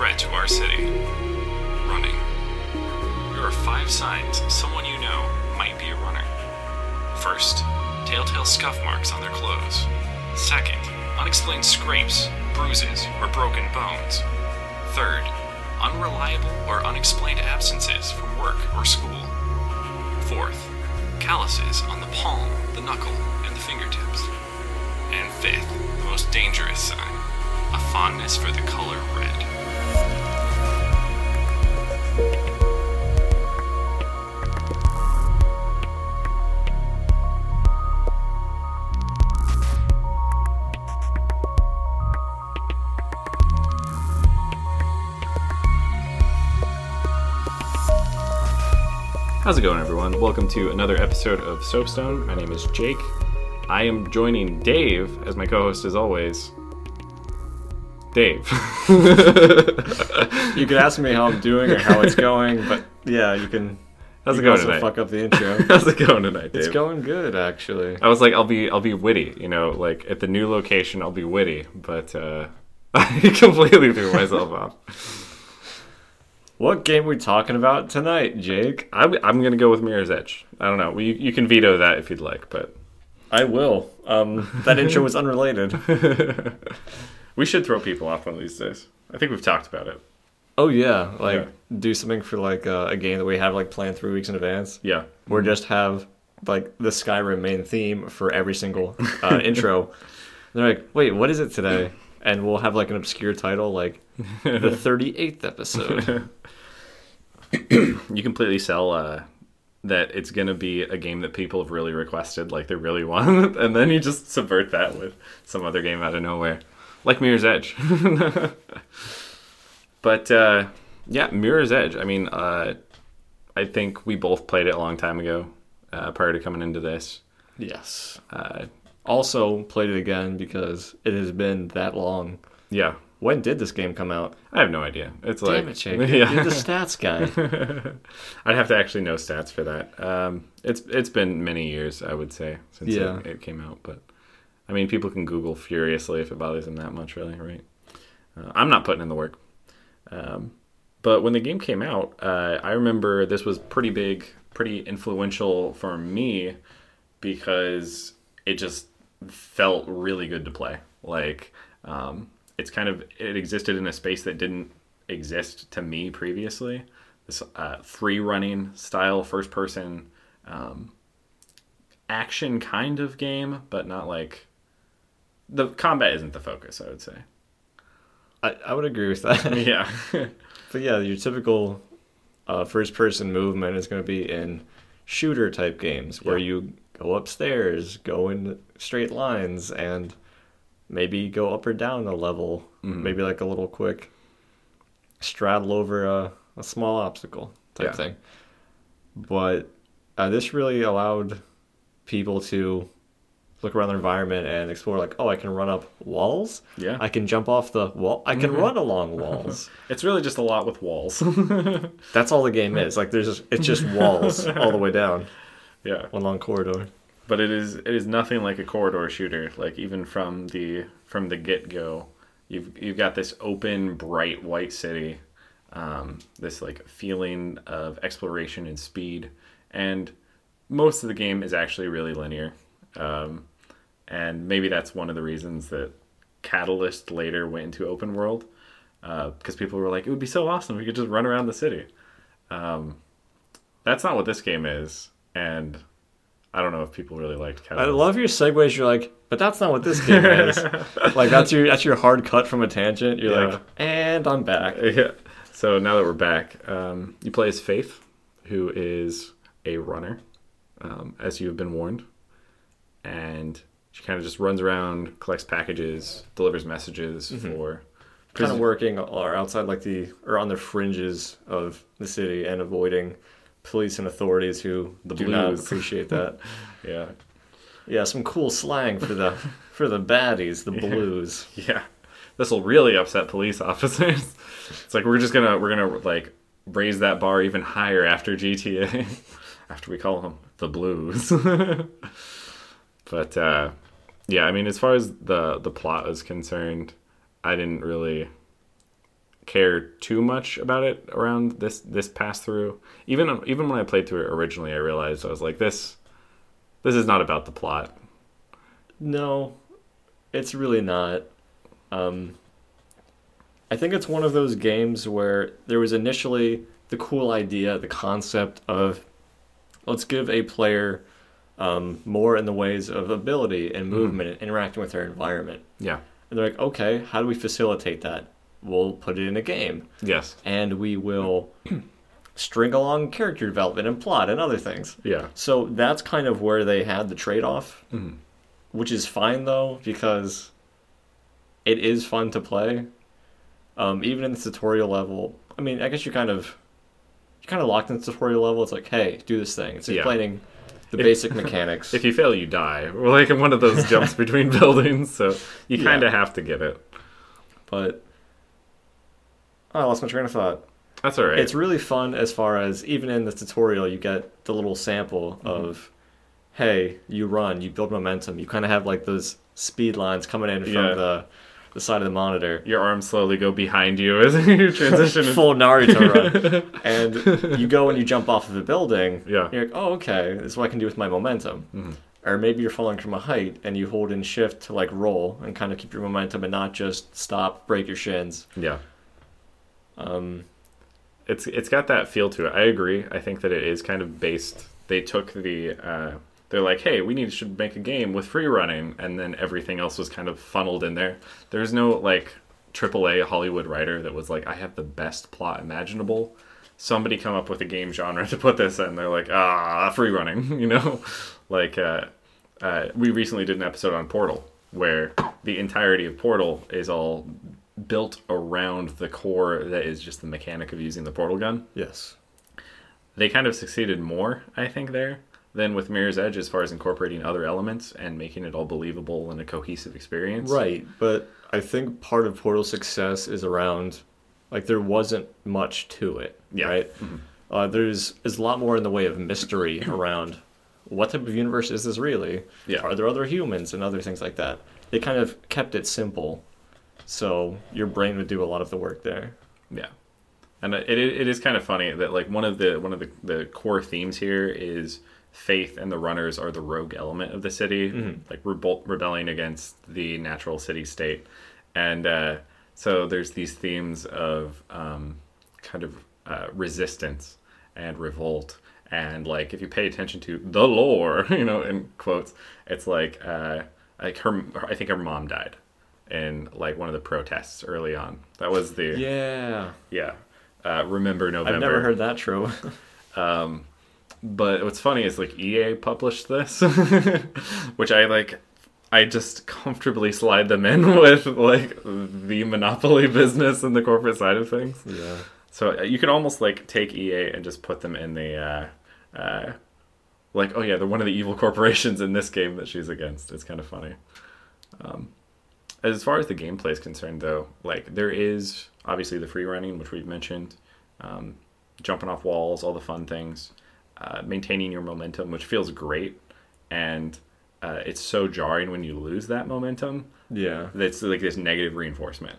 threat to our city. Running. There are five signs someone you know might be a runner. First, telltale scuff marks on their clothes. Second, unexplained scrapes, bruises, or broken bones. Third, unreliable or unexplained absences from work or school. Fourth, calluses on the palm, the knuckle, and the fingertips. And fifth, the most dangerous sign, a fondness for the color red. How's it going, everyone? Welcome to another episode of Soapstone. My name is Jake. I am joining Dave as my co host, as always. Dave. You can ask me how I'm doing or how it's going, but yeah, you can. How's you it going also tonight? fuck up the intro. How's it going tonight, Dave? it's going good, actually. I was like, I'll be, I'll be witty, you know, like at the new location, I'll be witty, but uh, I completely threw myself off. What game are we talking about tonight, Jake? I'm, I'm gonna go with Mirror's Edge. I don't know. You, you can veto that if you'd like, but I will. Um, that intro was unrelated. we should throw people off one of these days. I think we've talked about it. Oh yeah, like Yeah. do something for like uh, a game that we have like planned three weeks in advance, Yeah. or just have like the Skyrim main theme for every single uh, intro. They're like, wait, what is it today? And we'll have like an obscure title, like the 38th episode. you completely sell uh, that it's going to be a game that people have really requested, like they really want, and then you just subvert that with some other game out of nowhere, like Mirror's Edge. but uh, yeah, Mirror's Edge. I mean, uh, I think we both played it a long time ago, uh, prior to coming into this. yes. Also played it again because it has been that long. yeah, When did this game come out? I have no idea. It's like Damn it, Jake. You're the stats guy. I'd have to actually know stats for that. Um, it's it's been many years, I would say, since Yeah. it, it came out. But I mean, people can Google furiously if it bothers them that much, really, right? Uh, I'm not putting in the work. Um, but when the game came out, uh, I remember this was pretty big, pretty influential for me because it just felt really good to play. Like, um, it's kind of it existed in a space that didn't exist to me previously. This uh, free running style, first person um, action kind of game, but not like the combat isn't the focus. I would say. I, I would agree with that. Yeah. But yeah, your typical uh, first person movement is going to be in shooter type games where Yeah. you go upstairs, go in straight lines, and maybe go up or down a level. Mhm. Maybe like a little quick straddle over a, a small obstacle type Yeah. thing. But uh, this really allowed people to look around their environment and explore like oh i can run up walls Yeah. i can jump off the wall i can Mhm. run along walls It's really just a lot with walls. That's all the game is. Like there's just, it's just walls all the way down yeah. one long corridor. But it is it is nothing like a corridor shooter. Like even from the from the get go, you've you've got this open, bright white city, um, this like feeling of exploration and speed, and most of the game is actually really linear, um, and maybe that's one of the reasons that Catalyst later went into open world, because people were like, it would be so awesome if we could just run around the city. Um, that's not what this game is, and I don't know if people really liked I love your segues. You're like, but that's not what this game is. like that's your that's your hard cut from a tangent. You're Yeah. like, and I'm back. yeah. So now that we're back, um, you play as Faith, who is a runner, um, as you have been warned, and she kind of just runs around, collects packages, delivers messages for. Kind of working or outside like the or on the fringes of the city and avoiding police and authorities who The do not appreciate that. Yeah, yeah, some cool slang for the for the baddies, the blues. yeah. This will really upset police officers. it's like we're just gonna we're gonna like raise that bar even higher after GTA, after we call them the Blues. but uh, yeah, I mean, as far as the the plot is concerned, I didn't really care too much about it around this this pass through. Even even when I played through it originally, I realized I was like this this is not about the plot. No, it's really not. Um, I think it's one of those games where there was initially the cool idea, the concept of let's give a player um, more in the ways of ability and movement and interacting with their environment. Yeah. And they're like, okay, how do we facilitate that? We'll put it in a game Yes. and we will string along character development and plot and other things. Yeah. So that's kind of where they had the trade off, Mhm. which is fine though, because it is fun to play. Um, even in the tutorial level, I mean, I guess you kind of you kind of locked in the tutorial level. It's like, hey, do this thing. It's Yeah. explaining the If- basic mechanics. If you fail, you die. We're like in one of those jumps between buildings, so you kind of have to get it. but I lost my train of thought. That's all right. It's really fun as far as even in the tutorial, you get the little sample Mm-hmm. of, hey, you run, you build momentum. You kind of have like those speed lines coming in from Yeah. the the side of the monitor. Your arms slowly go behind you as you transition. Full Naruto run, and you go and you jump off of a building. Yeah. You're like, oh, okay, this is what I can do with my momentum. Mhm. Or maybe you're falling from a height and you hold in shift to like roll and kind of keep your momentum and not just stop, break your shins. yeah. Um, it's it's got that feel to it. I agree. I think that it is kind of based. They took the. Uh, they're like, hey, we need should make a game with free running, and then everything else was kind of funneled in there. There's no like AAA Hollywood writer that was like, I have the best plot imaginable. Somebody come up with a game genre to put this in. They're like, ah, free running, you know, like uh, uh, we recently did an episode on Portal where the entirety of Portal is all built around the core that is just the mechanic of using the portal gun yes. they kind of succeeded more, I think, there than with Mirror's Edge as far as incorporating other elements and making it all believable and a cohesive experience. Right, but I think part of Portal's success is around, like, there wasn't much to it. Yeah. Right? Uh, there's, there's a lot more in the way of mystery around what type of universe is this really? Yeah. Are there other humans and other things like that? They kind of kept it simple, so your brain would do a lot of the work there. Yeah. And it, it is kind of funny that like one of the one of the, the core themes here is faith and the runners are the rogue element of the city, like rebel- rebelling against the natural city state, and uh, so there's these themes of um, kind of uh, resistance and revolt, and like if you pay attention to the lore, you know, in quotes, it's like uh, like her, I think her mom died in like one of the protests early on. That was the Yeah. yeah. Uh, remember November. I've never heard that trope. Um, but what's funny is like EA published this, which I like. I just comfortably slide them in with like the monopoly business and the corporate side of things. yeah. So uh, you can almost like take EA and just put them in the, uh, uh, like, oh yeah, they're one of the evil corporations in this game that she's against. It's kind of funny. Um, as far as the gameplay is concerned, though, like there is obviously the free running, which we've mentioned, um, jumping off walls, all the fun things, uh, maintaining your momentum, which feels great, and uh, it's so jarring when you lose that momentum Yeah. it's like this negative reinforcement.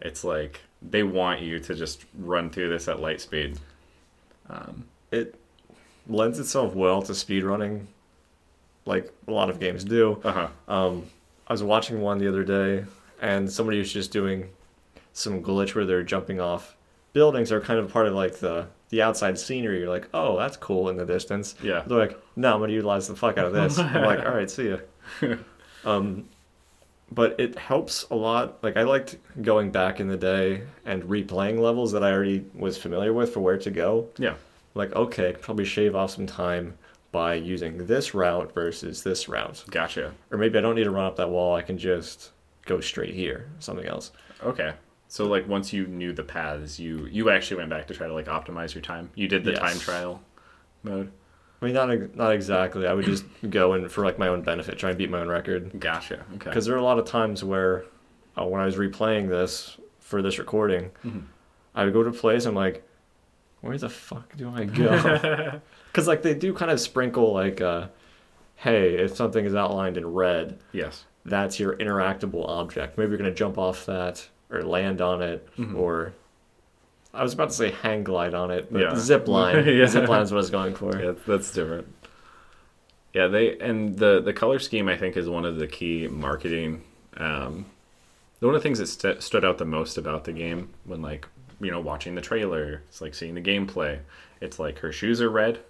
It's like they want you to just run through this at light speed. Um, It lends itself well to speed running, like a lot of games do. uh huh. Um, I was watching one the other day, and somebody was just doing some glitch where they're jumping off buildings are kind of part of like the the outside scenery. You're like, oh, that's cool in the distance. Yeah. They're like, no, I'm gonna utilize the fuck out of this. I'm like, all right, see ya. um, but it helps a lot. Like I liked going back in the day and replaying levels that I already was familiar with for where to go. Yeah. Like, okay, I could probably shave off some time by using this route versus this route. Gotcha. Or maybe I don't need to run up that wall. I can just go straight here. Something else. Okay. So like once you knew the paths, you you actually went back to try to like optimize your time. You did the Yes. time trial mode. I mean, not not exactly. I would just go in for like my own benefit, try and beat my own record. Gotcha. Okay. Because there are a lot of times where, uh, when I was replaying this for this recording, Mhm. I would go to a place. I'm like, where the fuck do I go? Because like they do kind of sprinkle like, uh, hey, if something is outlined in red, yes. that's your interactable object. Maybe you're gonna jump off that, or land on it Mhm. or I was about to say hang glide on it, but Yeah. zip line. Yeah. Zip line is what I was going for. Yeah, that's different. Yeah, they and the the color scheme I think is one of the key marketing. Um, one of the things that st- stood out the most about the game when like you know watching the trailer, it's like seeing the gameplay. It's like her shoes are red.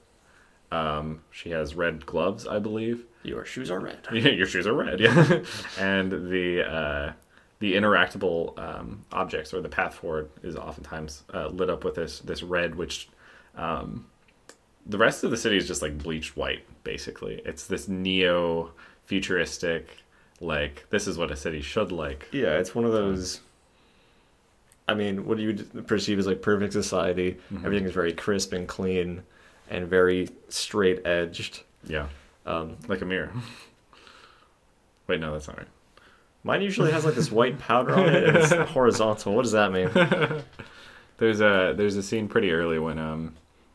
Um, she has red gloves, I believe. Your shoes are red. Yeah, your shoes are red. Yeah, and the uh, the interactable um, objects or the path forward is oftentimes uh, lit up with this this red, which um, the rest of the city is just like bleached white. Basically, it's this neo futuristic like this is what a city should like. Yeah, it's one of those. I mean, what do you perceive as like perfect society? Mhm. Everything is very crisp and clean, and very straight edged. Yeah, Um, like a mirror. Wait, no, that's not right. mine usually has like this white powder on it, and it's horizontal. What does that mean? There's a there's a scene pretty early when um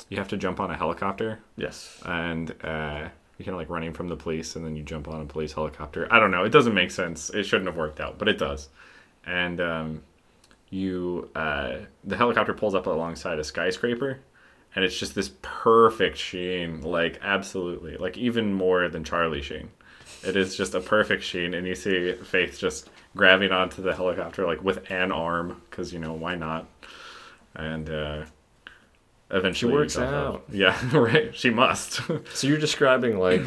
you have to jump on a helicopter Yes. and uh, you're kind of like running from the police, and then you jump on a police helicopter. I don't know. It doesn't make sense. It shouldn't have worked out, but it does. And um, you, uh, the helicopter pulls up alongside a skyscraper, and it's just this perfect sheen, like absolutely, like even more than Charlie Sheen. It is just a perfect sheen, and you see Faith just grabbing onto the helicopter like with an arm, because you know why not? And uh, eventually, you works out. Yeah, right. She must. So you're describing like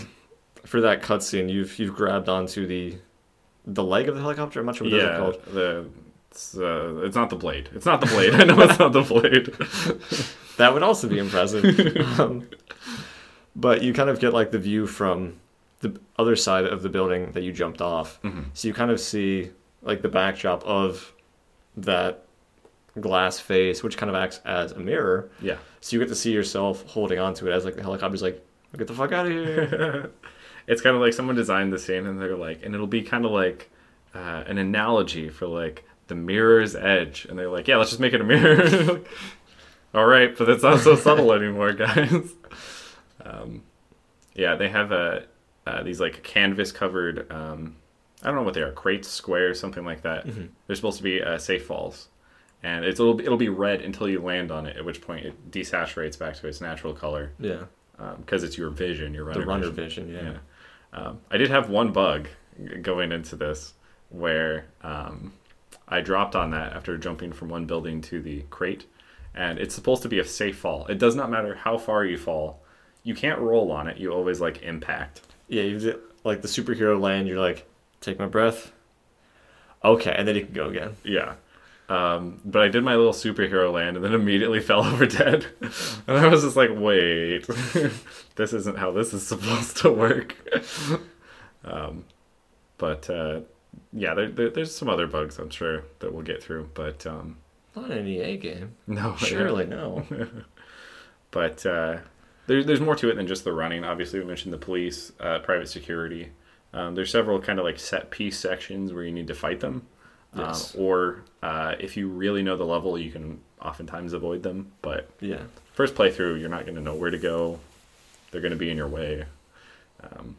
for that cutscene, you've you've grabbed onto the the leg of the helicopter. I'm not sure what those are yeah, called. the it's, uh, it's not the blade. It's not the blade. I know it's not the blade. That would also be impressive. um, but you kind of get like the view from the other side of the building that you jumped off. Mhm. So you kind of see like the backdrop of that glass face, which kind of acts as a mirror. Yeah. So you get to see yourself holding onto it as like the helicopter's like, get the fuck out of here. it's kind of like someone designed the scene and they're like, and it'll be kind of like uh, an analogy for like the mirror's edge. And they're like, yeah, let's just make it a mirror. All right, but it's not so subtle anymore, guys. Um, yeah, they have a uh, these like canvas covered. Um, I don't know what they are, crates, squares, something like that. Mhm. They're supposed to be uh, safe falls, and it's it'll be, it'll be red until you land on it. At which point it desaturates back to its natural color yeah. because it's your vision, your runner, The runner vision. vision, yeah. Yeah. Um, I did have one bug going into this where um, I dropped on that after jumping from one building to the crate, and it's supposed to be a safe fall. It does not matter how far you fall. You can't roll on it. You always like impact. Yeah, you like the superhero land, you're like, take my breath. Okay, and then you can go again. Yeah. Um, but I did my little superhero land and then immediately fell over dead. And I was just like, wait, this isn't how this is supposed to work. um, but uh, yeah, there, there, there's some other bugs I'm sure that we'll get through. But um, Not an EA game. no. Surely no. But uh, there, there's more to it than just the running. Obviously, we mentioned the police, uh, private security. Um, there's several kind of like set piece sections where you need to fight them. Yes. Um, or uh, if you really know the level, you can oftentimes avoid them. But Yeah. first playthrough, you're not going to know where to go. They're going to be in your way. Um,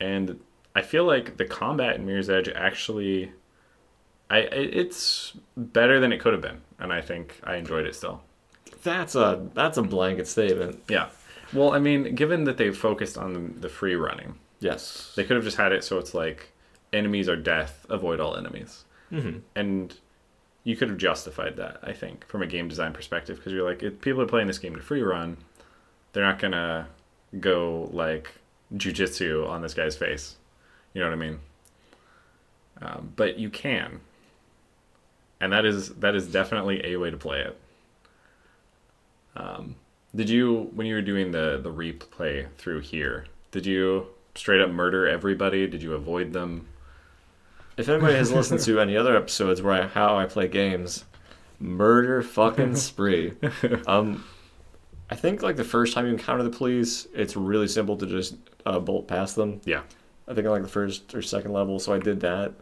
and I feel like the combat in Mirror's Edge actually, I it's better than it could have been, and I think I enjoyed it still. That's a that's a blanket statement. Yeah. Well, I mean, given that they've focused on the, the free running, Yes. they could have just had it so it's like enemies are death, avoid all enemies. hmm And you could have justified that, I think, from a game design perspective, because you're like, if people are playing this game to free run, they're not gonna go like jujitsu on this guy's face. You know what I mean? Um, but you can, and that is that is definitely a way to play it. Um, did you, when you were doing the the replay through here, did you straight up murder everybody? Did you avoid them? If anybody has listened to any other episodes where I, how I play games, murder fucking spree. Um, I think like the first time you encounter the police, it's really simple to just uh, bolt past them. Yeah. I think on like the first or second level, so I did that.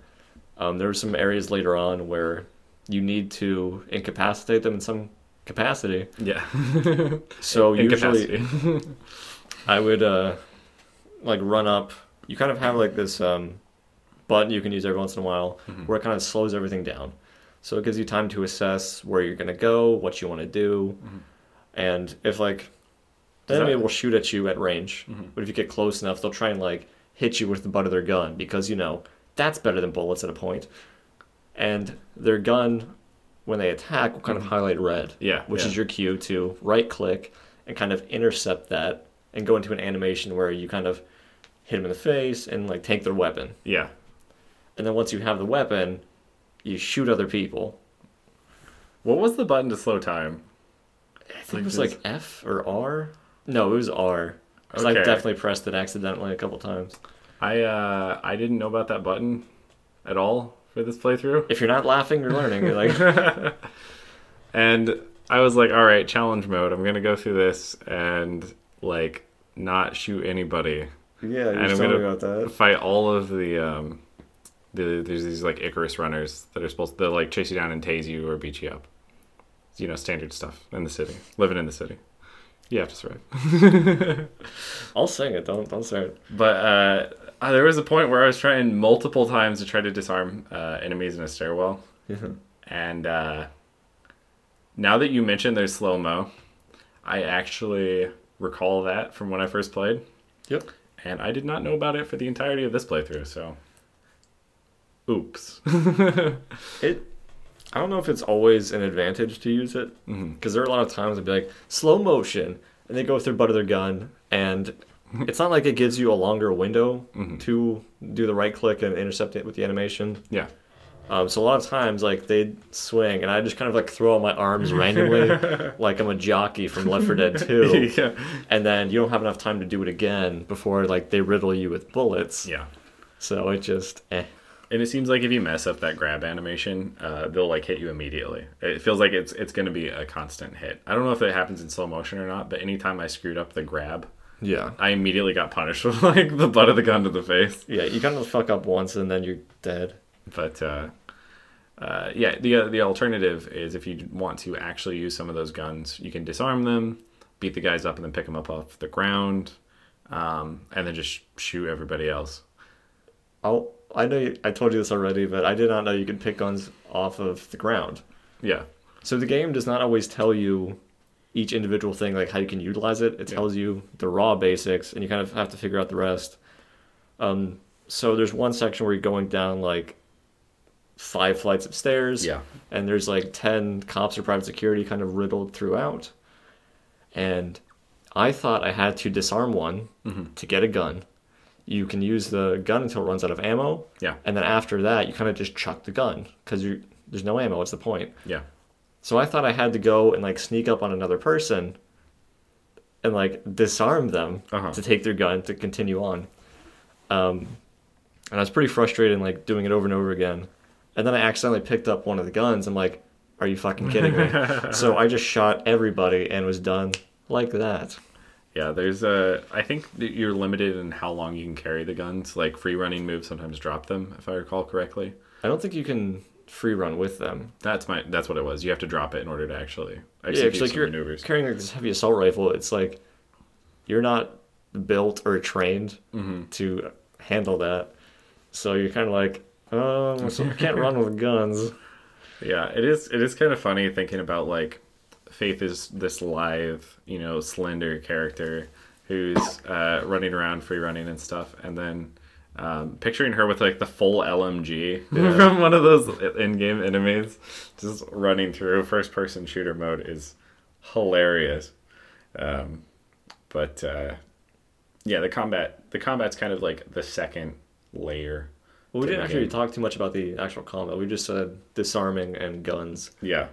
Um, there were some areas later on where you need to incapacitate them in some capacity. Yeah. So usually I would uh, like run up. You kind of have like this um, button you can use every once in a while Mhm. where it kind of slows everything down. So it gives you time to assess where you're gonna go, what you want to do, and if like the enemy that- will shoot at you at range, but if you get close enough, they'll try and like hit you with the butt of their gun because you know that's better than bullets at a point. And their gun, when they attack, will kind of highlight red, Yeah, which yeah. is your cue to right click and kind of intercept that and go into an animation where you kind of hit them in the face and like take their weapon. Yeah. And then once you have the weapon, you shoot other people. What was the button to slow time? I think Like it was like F or R. No, it was R. Because I definitely pressed it accidentally a couple times. I uh I didn't know about that button at all for this playthrough. If you're not laughing, you're learning. You're like, And I was like, all right, challenge mode. I'm gonna go through this and like not shoot anybody. yeah, And I'm gonna about that. fight all of the um the there's these like Icarus runners that are supposed to like chase you down and tase you or beat you up. You know, standard stuff in the city. Living in the city. You have to survive. I'll sing it. Don't don't say it. But uh, uh, there was a point where I was trying multiple times to try to disarm uh, enemies in a stairwell, and uh, now that you mentioned there's slow mo, I actually recall that from when I first played, Yep. and I did not know about it for the entirety of this playthrough. So, oops. It. I don't know if it's always an advantage to use it because there are a lot of times I'd be like slow motion, and they go with their butt of their gun, and it's not like it gives you a longer window Mhm. to do the right click and intercept it with the animation. Yeah. Um, so a lot of times, like they'd swing, and I just kind of like throw out my arms randomly, like I'm a jockey from Left 4 Dead 2, yeah. and then you don't have enough time to do it again before like they riddle you with bullets. Yeah. So it just eh. And it seems like if you mess up that grab animation, uh, they'll like hit you immediately. It feels like it's it's going to be a constant hit. I don't know if it happens in slow motion or not, but anytime I screwed up the grab, Yeah. I immediately got punished with like the butt of the gun to the face. Yeah, you kind of fuck up once and then you're dead. But uh, uh, yeah, the uh, the alternative is if you want to actually use some of those guns, you can disarm them, beat the guys up, and then pick them up off the ground, um, and then just shoot everybody else. I'll, I know you, I told you this already, but I did not know you could pick guns off of the ground. Yeah, So the game does not always tell you each individual thing, like how you can utilize it. It Yeah. tells you the raw basics, and you kind of have to figure out the rest. Um, so there's one section where you're going down like five flights of stairs. yeah, and there's like 10 cops or private security kind of riddled throughout. And I thought I had to disarm one Mhm. to get a gun. You can use the gun until it runs out of ammo, yeah, and then after that, you kind of just chuck the gun because there's no ammo. What's the point? yeah. So I thought I had to go and like sneak up on another person and like disarm them Uh-huh. to take their gun to continue on. Um, and I was pretty frustrated, like doing it over and over again. And then I accidentally picked up one of the guns. I'm like, "Are you fucking kidding me?" so I just shot everybody and was done like that. Yeah, there's a. I think that you're limited in how long you can carry the guns. Like free running moves sometimes drop them, if I recall correctly. I don't think you can free run with them. That's my. That's what it was. You have to drop it in order to actually Yeah, execute it's like some you're maneuvers. carrying like this heavy assault rifle. It's like you're not built or trained hmm to handle that. So you're kind of like, um, so I can't run with guns. Yeah, it is. It is kind of funny thinking about like Faith is this lithe, you know, slender character who's uh, running around, free running and stuff, and then um, picturing her with like the full LMG Yeah. from one of those in-game enemies, just running through first-person shooter mode is hilarious. Um, but uh, yeah, the combat the combat's kind of like the second layer. Well, we didn't actually game. talk too much about the actual combat. We just said disarming and guns. Yeah,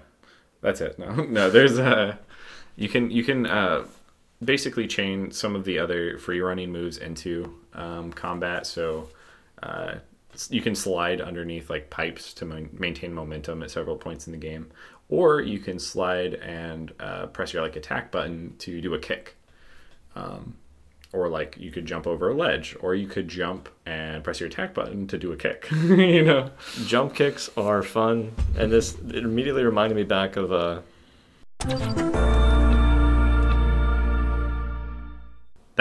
that's it. No, no. There's uh you can you can uh, basically chain some of the other free running moves into um, combat. So uh, you can slide underneath like pipes to mon- maintain momentum at several points in the game, or you can slide and uh, press your like attack button to do a kick. Um, or like you could jump over a ledge, or you could jump and press your attack button to do a kick. you know. Jump kicks are fun, and this it immediately reminded me back of uh,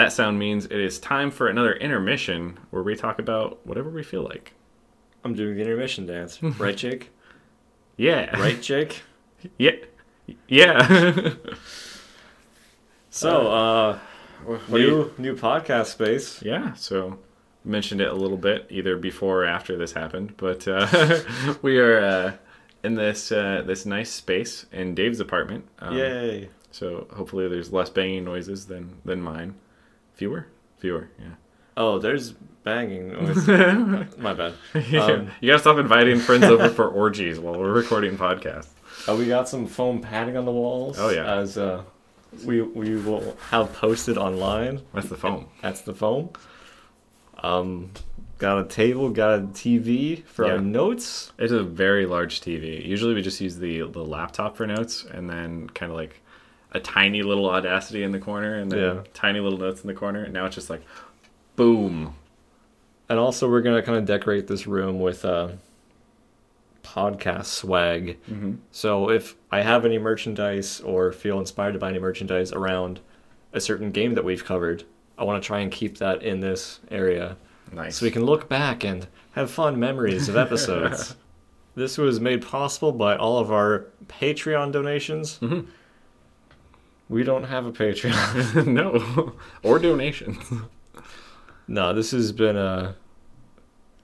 That sound means it is time for another intermission where we talk about whatever we feel like. I'm doing the intermission dance, right, Jake? Yeah. right, Jake? Yeah. Yeah. So, uh, do you- new new podcast space. Yeah, so mentioned it a little bit either before or after this happened, but uh, we are uh, in this uh, this nice space in Dave's apartment. Um, Yay! So hopefully there's less banging noises than than mine. Fewer, fewer. Yeah. Oh, there's banging noise. My bad. Um, you gotta stop inviting friends over for orgies while we're recording podcasts. Uh, we got some foam padding on the walls. Oh, yeah. As uh, we we will have posted online. That's the foam. That's the foam. Um, got a table, got a TV for Yeah. our notes. It's a very large TV. Usually we just use the the laptop for notes, and then kind of like a tiny little Audacity in the corner, and then Yeah. tiny little notes in the corner. And now it's just like, boom. And also, we're gonna kind of decorate this room with uh, podcast swag. Mm-hmm. So if I have any merchandise or feel inspired to buy any merchandise around a certain game that we've covered, I want to try and keep that in this area Nice. so we can look back and have fun memories of episodes. this was made possible by all of our Patreon donations. Mhm. We don't have a Patreon. no, or donations. no, this has been a.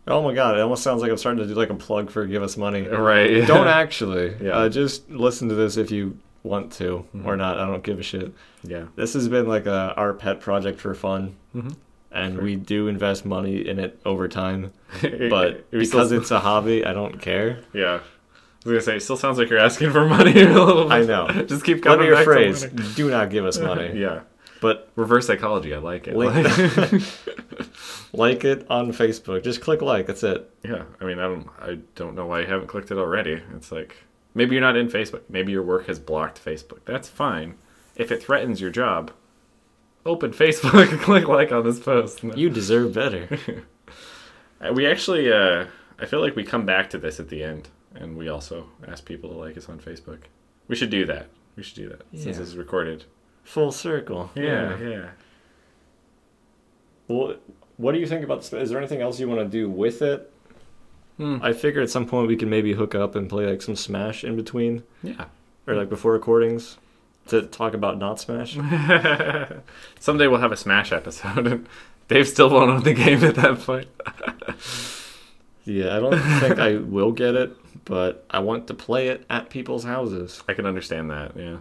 Oh my god! It almost sounds like I'm starting to do like a plug for Give Us Money. right. Don't actually. Yeah. Uh, just listen to this if you want to Mhm. or not. I don't give a shit. Yeah. This has been like a our pet project for fun, Mm-hmm. and Sure. we do invest money in it over time. But because it's a hobby, I don't care. yeah. I was gonna say, it still sounds like you're asking for money a little bit. I know. Just keep Let coming me back to money. Do not give us money. yeah. But Reverse psychology. I like it. link, like it on Facebook. Just click like. That's it. yeah. I mean, I don't. I don't know why you haven't clicked it already. It's like maybe you're not in Facebook. Maybe your work has blocked Facebook. That's fine. If it threatens your job, open Facebook and click like on this post. You deserve better. We actually, uh, I feel like we come back to this at the end, and we also ask people to like us on Facebook. We should do that. We should do that since Yeah. it's recorded. Full circle. Yeah, yeah. Well, what do you think about? this? Is there anything else you want to do with it? Hmm. I figure at some point we can maybe hook up and play like some Smash in between, Yeah. or like before recordings, to talk about not Smash. Someday we'll have a Smash episode, and Dave still won't own the game at that point. Yeah, I don't think I will get it, but I want to play it at people's houses. I can understand that. Yeah.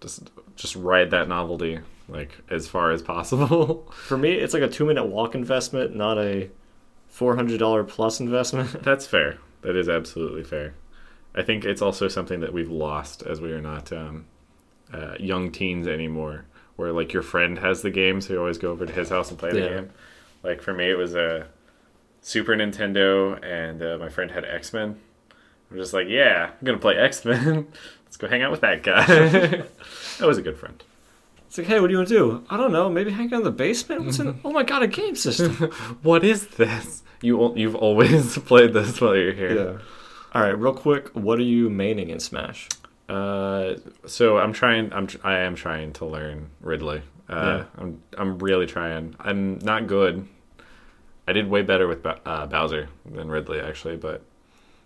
Just, just ride that novelty like as far as possible. For me, it's like a two-minute walk investment, not a four hundred dollar plus investment. That's fair. That is absolutely fair. I think it's also something that we've lost as we are not um, uh, young teens anymore. Where like your friend has the game, so you always go over to his house and play the Yeah. game. Like for me, it was a Super Nintendo, and uh, my friend had X Men. I'm just like, yeah, I'm gonna play X Men. Let's go hang out with that guy. that was a good friend. It's like, hey, what do you want to do? I don't know. Maybe hang out in the basement. What's in? Oh my god, a game system. What is this? You you've always played this while you're here. yeah. All right, real quick. What are you maining in Smash? Uh, so I'm trying. I'm. tr- I am trying to learn Ridley. Uh, Yeah. I'm. I'm really trying. I'm not good. I did way better with uh, Bowser than Ridley actually, but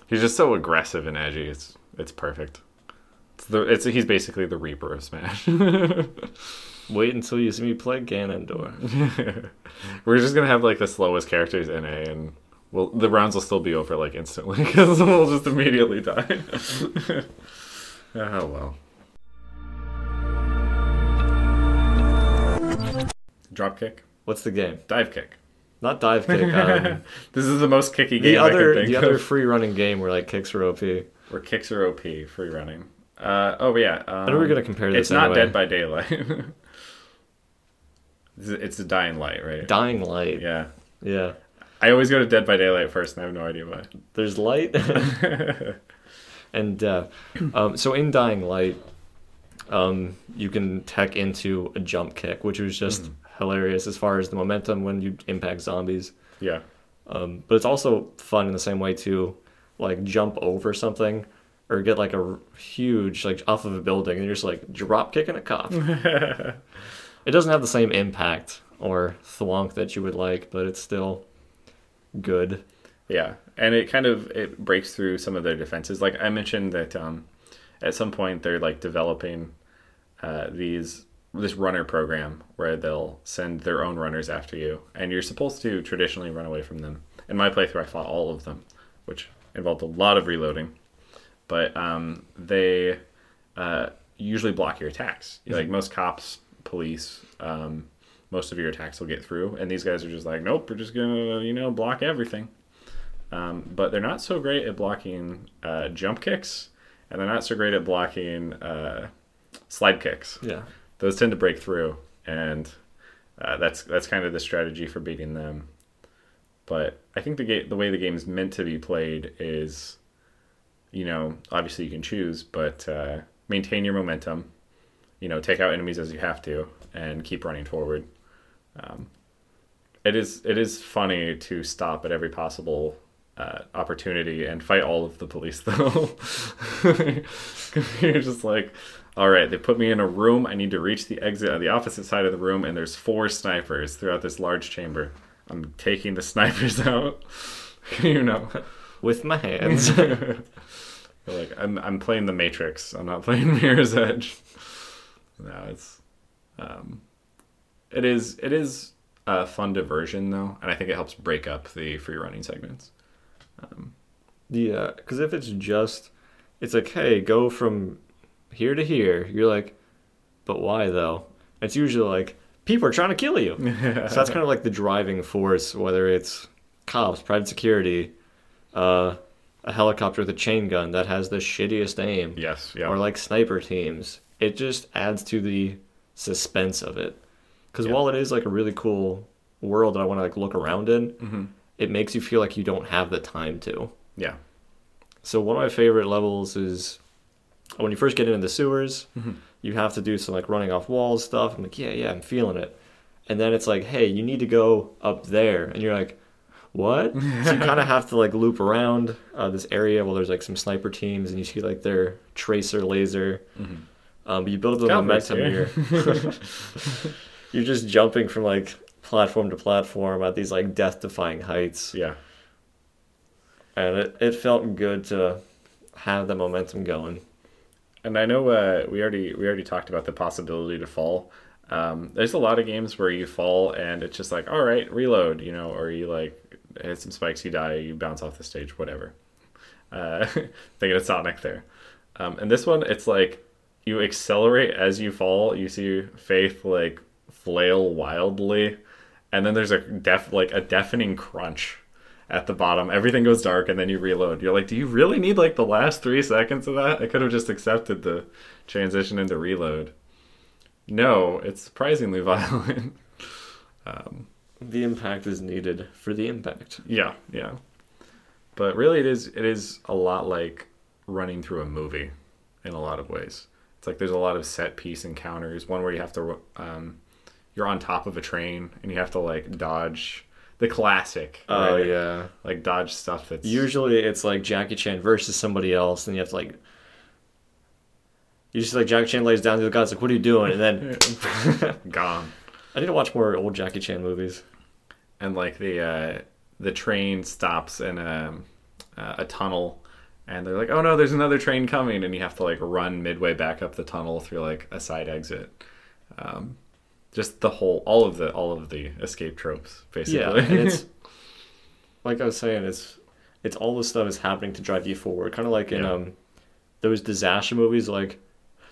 he's just so aggressive and edgy. It's. It's perfect. It's the. It's. He's basically the Reaper of Smash. Wait until you see me play Ganondorf. We're just gonna have like the slowest characters in A, and well, the rounds will still be over like instantly because we'll just immediately die. oh well. Drop kick, What's the game? dive kick. Not dive kick. Um, this is the most kicky game the other, the of. other free running game where like kicks are OP. Where kicks are OP, free running. Uh, oh yeah. Um, I know we're gonna compare this. It's not anyway. Dead by Daylight. it's, it's a Dying Light, right? Dying Light. yeah. Yeah. I always go to Dead by Daylight first, and I have no idea why. There's light and uh, um, so in Dying Light, um, you can tech into a jump kick, which was just Mm. Hilarious as far as the momentum when you impact zombies. yeah. Um, but it's also fun in the same way to like jump over something or get like a huge like off of a building and you're just like drop kicking a cop. it doesn't have the same impact or thwonk that you would like, but it's still good. Yeah, and it kind of it breaks through some of their defenses. Like I mentioned that um, at some point they're like developing uh, these this runner program where they'll send their own runners after you, and you're supposed to traditionally run away from them. In my playthrough, I fought all of them, which involved a lot of reloading, but um, they uh, usually block your attacks. Like most cops, police, um, most of your attacks will get through, and these guys are just like, nope, we're just gonna you know block everything. Um, but they're not so great at blocking uh, jump kicks, and they're not so great at blocking uh, slide kicks. Yeah. Those tend to break through, and uh, that's that's kind of the strategy for beating them. But I think the game, the way the game's meant to be played is, you know, obviously you can choose, but uh, maintain your momentum. You know, take out enemies as you have to, and keep running forward. Um, it is it is funny to stop at every possible uh, opportunity and fight all of the police though. You're just like, all right, they put me in a room. I need to reach the exit on the opposite side of the room, and there's four snipers throughout this large chamber. I'm taking the snipers out. you know, With my hands. like I'm I'm playing the Matrix. I'm not playing Mirror's Edge. No, it's um, it is it is a fun diversion though, and I think it helps break up the free running segments. Um, Yeah, because if it's just, it's like, hey, go from here to here. You're like, but why though? It's usually like people are trying to kill you. so that's kind of like the driving force, whether it's cops, private security, uh, a helicopter with a chain gun that has the shittiest aim, yes, yeah, or like sniper teams. It just adds to the suspense of it. Because Yeah. while it is like a really cool world that I want to like look around in, hmm it makes you feel like you don't have the time to. yeah, So one of my favorite levels is when you first get into the sewers, Mhm. you have to do some like running off walls stuff. I'm like, yeah, yeah, I'm feeling it. And then it's like, hey, you need to go up there, and you're like, what? so you kind of have to like loop around uh, this area where there's like some sniper teams, and you see like their tracer laser. Mhm. Um, but you build up the momentum here. you're just jumping from like platform to platform at these like death-defying heights yeah. and it, it felt good to have the momentum going. And I know uh, we already we already talked about the possibility to fall. Um, there's a lot of games where you fall and it's just like, all right, reload, you know, or you like hit some spikes, you die, you bounce off the stage, whatever. Uh, thinking of Sonic there. Um, and this one, it's like you accelerate as you fall. You see Faith like flail wildly, and then there's a def like a deafening crunch at the bottom. Everything goes dark, and then you reload. You're like, do you really need like the last three seconds of that? I could have just accepted the transition into reload. No, it's surprisingly violent. um, The impact is needed for the impact. yeah, yeah. But really, it is it is a lot like running through a movie in a lot of ways. It's like there's a lot of set piece encounters. One where you have to um, you're on top of a train and you have to like dodge the classic. Oh right? yeah. like dodge stuff that's Usually it's like Jackie Chan versus somebody else, and you have to like. You just like Jackie Chan lays down to the guys like, "What are you doing?" And then gone. I need to watch more old Jackie Chan movies. and like the uh, the train stops in a a tunnel, and they're like, "Oh no, there's another train coming," and you have to like run midway back up the tunnel through like a side exit. Um, just the whole, all of the all of the escape tropes, basically. Yeah, and it's like I was saying, it's it's all this stuff is happening to drive you forward. Kind of like in Yeah. um those disaster movies, like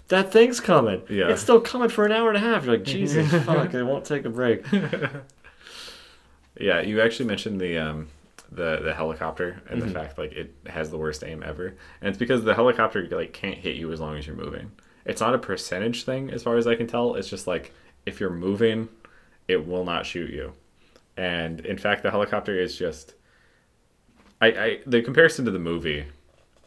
that thing's coming. Yeah. it's still coming for an hour and a half. You're like, Jesus, fuck, it won't take a break. yeah, you actually mentioned the um, the the helicopter and Mhm. the fact like it has the worst aim ever, and it's because the helicopter like can't hit you as long as you're moving. It's not a percentage thing, as far as I can tell. It's just like if you're moving, it will not shoot you. And in fact, the helicopter is just. I, I the comparison to the movie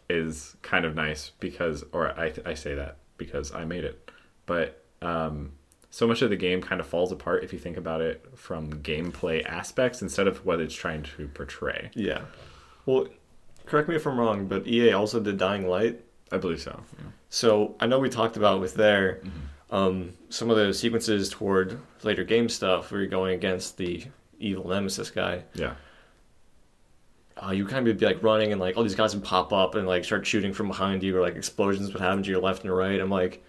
is kind of nice because, or I I say that because I made it, but um, so much of the game kind of falls apart if you think about it from gameplay aspects instead of what it's trying to portray. Yeah. Well, correct me if I'm wrong, but EA also did Dying Light. I believe so. Yeah. So I know we talked about with there um, some of the sequences toward later game stuff where you're going against the evil nemesis guy. Yeah. uh, you kind of be like running and like all these guys would pop up and like start shooting from behind you or like explosions would happen to your left and right. I'm like,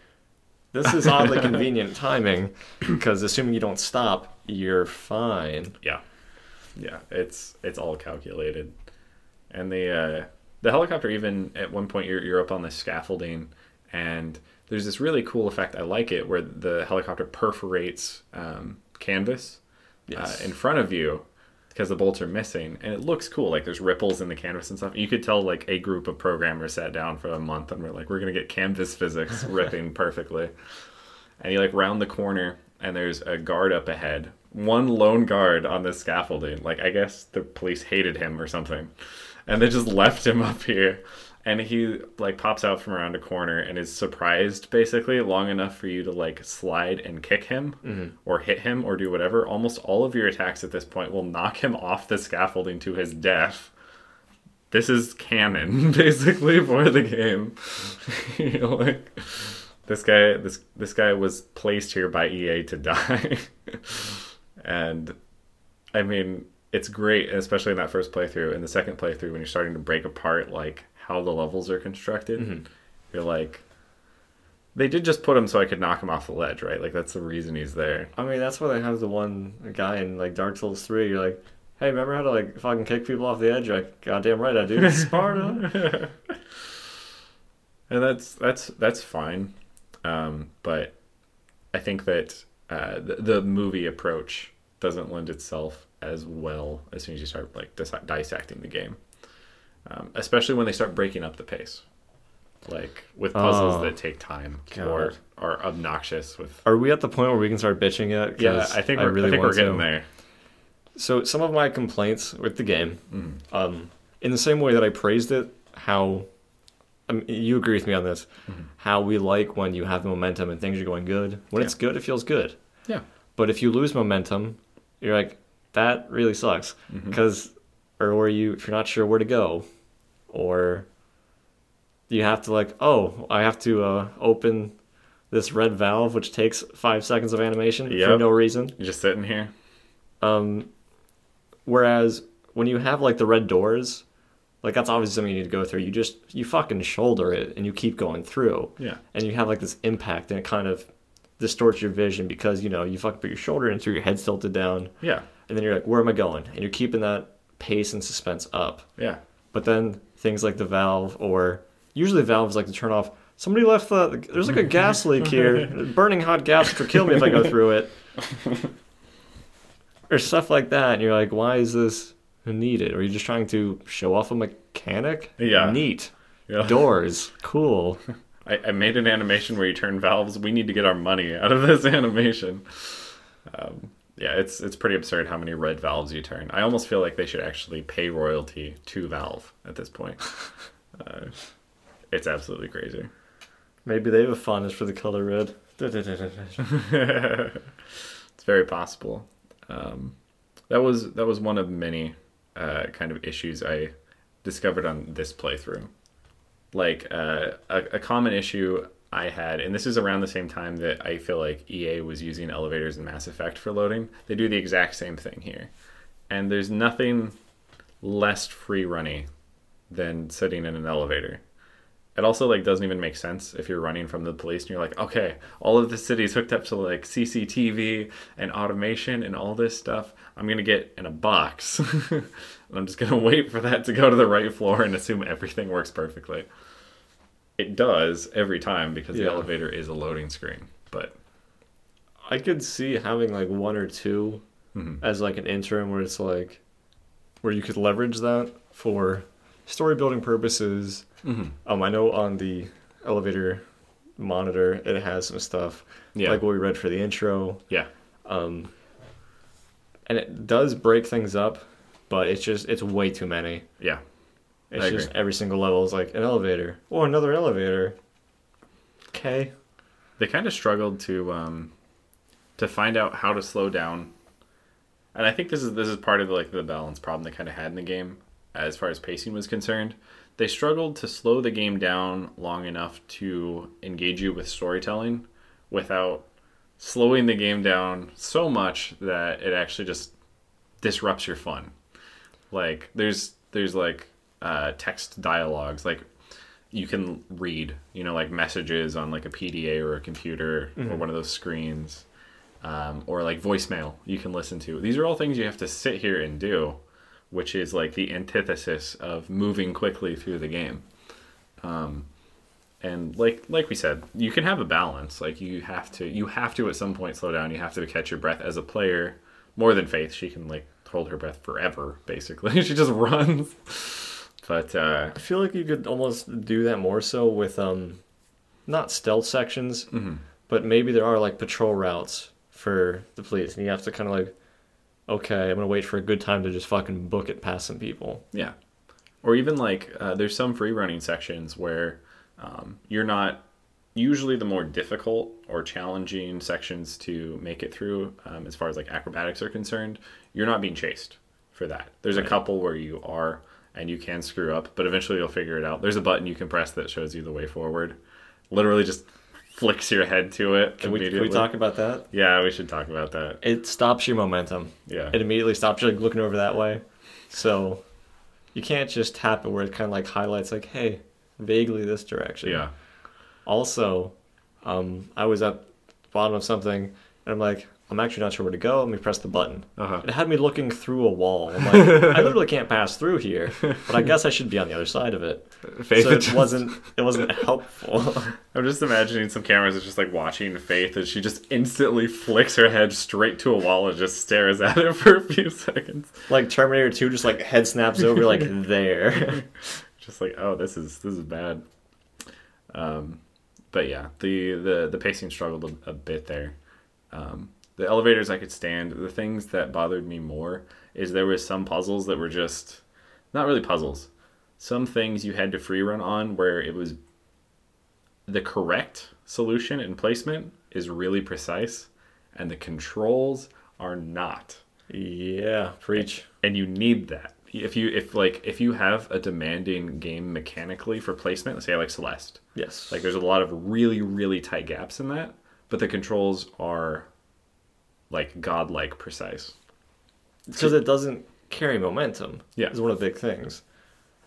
this is oddly convenient timing because assuming you don't stop, you're fine. Yeah, yeah, it's it's all calculated, and the uh, the helicopter even at one point you're you're up on the scaffolding, and there's this really cool effect. I like it where the helicopter perforates um, canvas Yes. uh, in front of you because the bolts are missing, and it looks cool. Like there's ripples in the canvas and stuff. You could tell like a group of programmers sat down for a month and were like, "We're gonna get canvas physics ripping perfectly." And you like round the corner, and there's a guard up ahead. One lone guard on this scaffolding. Like I guess the police hated him or something, and they just left him up here. And he like pops out from around a corner and is surprised basically long enough for you to like slide and kick him mm-hmm. or hit him or do whatever. Almost all of your attacks at this point will knock him off the scaffolding to his death. This is canon basically for the game. You know, like this guy this this guy was placed here by EA to die. and I mean, it's great, especially in that first playthrough. In the second playthrough, when you're starting to break apart like how the levels are constructed, you're like, they did just put him so I could knock him off the ledge, right? Like that's the reason he's there. I mean, that's why they have the one guy in like Dark Souls 3. You're like, hey, remember how to like fucking kick people off the edge? You're like, goddamn right I do. Sparta. and that's that's that's fine. Um, but I think that uh, the, the movie approach doesn't lend itself as well as soon as you start like dis- dissecting the game, um, especially when they start breaking up the pace, like with puzzles Oh. that take time God. or are obnoxious. With Are we at the point where we can start bitching yet? yeah, I think we're, I really think we're getting to. there. So some of my complaints with the game, Mhm. um, in the same way that I praised it, how I mean, you agree with me on this, Mm-hmm. how we like when you have the momentum and things are going good. When Yeah. it's good, it feels good. Yeah. But if you lose momentum, you're like, that really sucks. Because, or where you, if you're not sure where to go, or you have to like, oh, I have to uh, open this red valve, which takes five seconds of animation for no reason. You're just sitting here. Um, whereas when you have like the red doors, like that's obviously something you need to go through. You just you fucking shoulder it and you keep going through, Yeah. and you have like this impact, and it kind of distorts your vision because you know you fucking put your shoulder into your head tilted down, Yeah. and then you're like, where am I going? And you're keeping that pace and suspense up. Yeah. But then things like the valve, or usually valves like to turn off. Somebody left the. There's like a gas leak here, burning hot gas, will kill me if I go through it. or stuff like that, and you're like, why is this needed? Or are you just trying to show off a mechanic? Yeah. Neat. Yeah. Doors. Cool. I, I made an animation where you turn valves. We need to get our money out of this animation. Um, yeah, it's it's pretty absurd how many red valves you turn. I almost feel like they should actually pay royalty to Valve at this point. uh, it's absolutely crazy. Maybe they have a fondness for the color red. it's very possible. Um, that was that was one of many uh, kind of issues I discovered on this playthrough. Like uh, a, a common issue I had, and this is around the same time that I feel like EA was using elevators in Mass Effect for loading. They do the exact same thing here, and there's nothing less free runny than sitting in an elevator. It also like doesn't even make sense if you're running from the police and you're like, okay, all of the city's hooked up to like CCTV and automation and all this stuff. I'm gonna get in a box. and I'm just gonna wait for that to go to the right floor and assume everything works perfectly. It does every time because the elevator is a loading screen. But I could see having like one or two mhm. as like an interim where it's like where you could leverage that for story building purposes. Mhm. Um, I know on the elevator monitor it has some stuff yeah, like what we read for the intro. yeah, Um, and it does break things up, but it's just it's way too many. yeah, It's I just agree. every single level is like an elevator or another elevator. Okay. they kind of struggled to um, to find out how to slow down, and I think this is this is part of the, like the balance problem they kind of had in the game as far as pacing was concerned. They struggled to slow the game down long enough to engage you with storytelling without slowing the game down so much that it actually just disrupts your fun. Like there's there's like uh, text dialogues. Like you can read you know like messages on like a pda or a computer or one of those screens um, or like voicemail you can listen to. These are all things you have to sit here and do which is like the antithesis of moving quickly through the game. Um, and like like we said you can have a balance. Like you have to you have to at some point slow down. You have to catch your breath as a player. More than faith she can like hold her breath forever basically. She just runs but uh I feel like you could almost do that more so with um, not stealth sections, but maybe there are like patrol routes for the police, and you have to kind of like, okay, I'm gonna wait for a good time to just fucking book it past some people. Yeah. Or even like uh, there's some free running sections where um, you're not usually the more difficult or challenging sections to make it through um, as far as like acrobatics are concerned. You're not being chased for that. There's a couple where you are and you can screw up, but eventually you'll figure it out. There's a button you can press that shows you the way forward. Literally just flicks your head to it. Can we, can we talk about that? Yeah, we should talk about that. It stops your momentum. Yeah. It immediately stops you like looking over that way. So you can't just tap it where it kind of like highlights like, hey, vaguely this direction. yeah. Also, um, I was at the bottom of something and I'm like, I'm actually not sure where to go. Let me press the button. Uh-huh. It had me looking through a wall. I'm like, I literally can't pass through here, but I guess I should be on the other side of it. Faith so it wasn't it wasn't helpful. I'm just imagining some cameras that's just like watching Faith as she just instantly flicks her head straight to a wall and just stares at it for a few seconds. like Terminator 2 just like head snaps over like there. Just like, oh, this is this is bad. Um, but yeah, the the the pacing struggled a, a bit there. Um, the elevators I could stand. The things that bothered me more is there was some puzzles that were just not really puzzles. Some things you had to free run on where it was the correct solution and placement is really precise, and the controls are not yeah, preach. and you need that if you if like if you have a demanding game mechanically for placement let's say like celeste Yes. like there's a lot of really really tight gaps in that but the controls are like godlike precise because it doesn't carry momentum. Yeah. is one of the big things.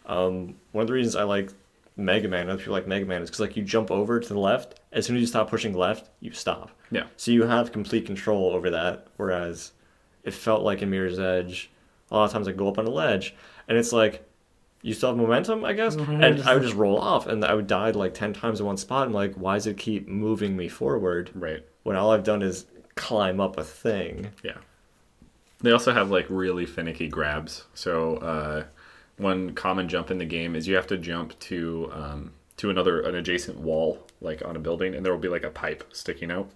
Um, one of the reasons I like Mega Man, other people like Mega Man, is because like you jump over to the left. As soon as you stop pushing left, you stop. yeah So you have complete control over that. Whereas it felt like in Mirror's Edge, a lot of times I go up on a ledge and it's like you still have momentum, I guess. Mhm. And I would just roll off and I would die like ten times in one spot. I'm like, why does it keep moving me forward right when all I've done is climb up a thing? yeah. They also have like really finicky grabs. So uh one common jump in the game is you have to jump to um to another an adjacent wall like on a building and there will be like a pipe sticking out.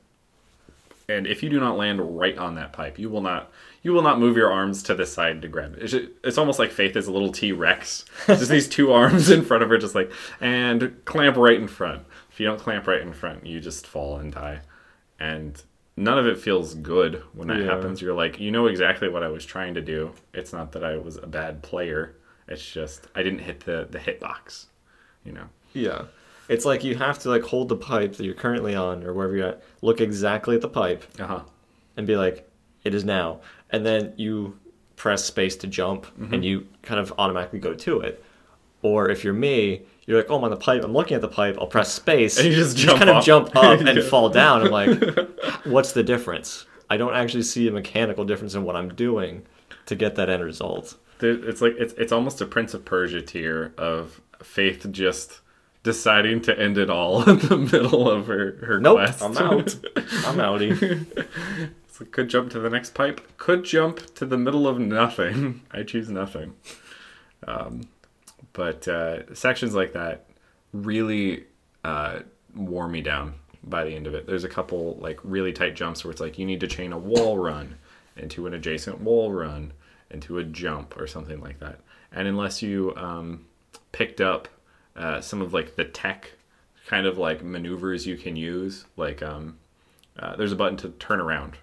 And if you do not land right on that pipe you will not you will not move your arms to the side to grab it. It's, ju- it's almost like faith is a little t-rex. Just these two arms in front of her just like and clamp right in front. If you don't clamp right in front you just fall and die. And none of it feels good when that Yeah. happens you're like you know exactly what i was trying to do it's not that i was a bad player it's just i didn't hit the the hitbox you know Yeah. It's like you have to like hold the pipe that you're currently on or wherever you're at, look exactly at the pipe uh-huh and be like, it is now. And then you press space to jump Mm-hmm. and you kind of automatically go to it. Or if you're me, you're like, oh, I'm on the pipe. I'm looking at the pipe. I'll press space. And you just jump kind of jump up and fall down. I'm like, what's the difference? I don't actually see a mechanical difference in what I'm doing to get that end result. It's like it's it's almost a Prince of Persia tier of Faith just deciding to end it all in the middle of her her Nope, quest. I'm out. I'm outie. Like, could jump to the next pipe. Could jump to the middle of nothing. I choose nothing. Um, but uh, sections like that really uh, wore me down by the end of it. There's a couple like really tight jumps where it's like you need to chain a wall run into an adjacent wall run into a jump or something like that. And unless you um, picked up uh, some of like the tech kind of like maneuvers you can use, like um, uh, there's a button to turn around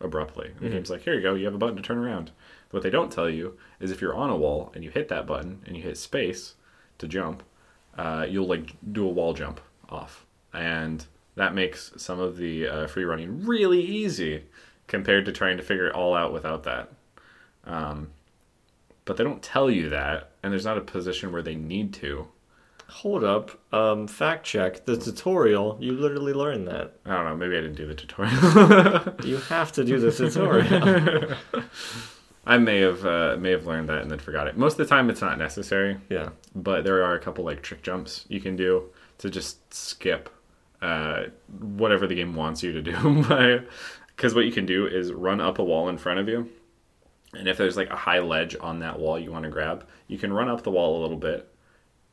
abruptly. And The game's like, here you go, you have a button to turn around. What they don't tell you is if you're on a wall and you hit that button and you hit space to jump, uh, you'll like do a wall jump off, and that makes some of the uh, free running really easy compared to trying to figure it all out without that. Um, but they don't tell you that, and there's not a position where they need to. Hold up. Um, fact check. The tutorial, you literally learned that. I don't know. Maybe I didn't do the tutorial. You have to do the tutorial. I may have uh, may have learned that and then forgot it. Most of the time, it's not necessary, yeah. but there are a couple like trick jumps you can do to just skip uh, whatever the game wants you to do. Because what you can do is run up a wall in front of you, and if there's like a high ledge on that wall you want to grab, you can run up the wall a little bit,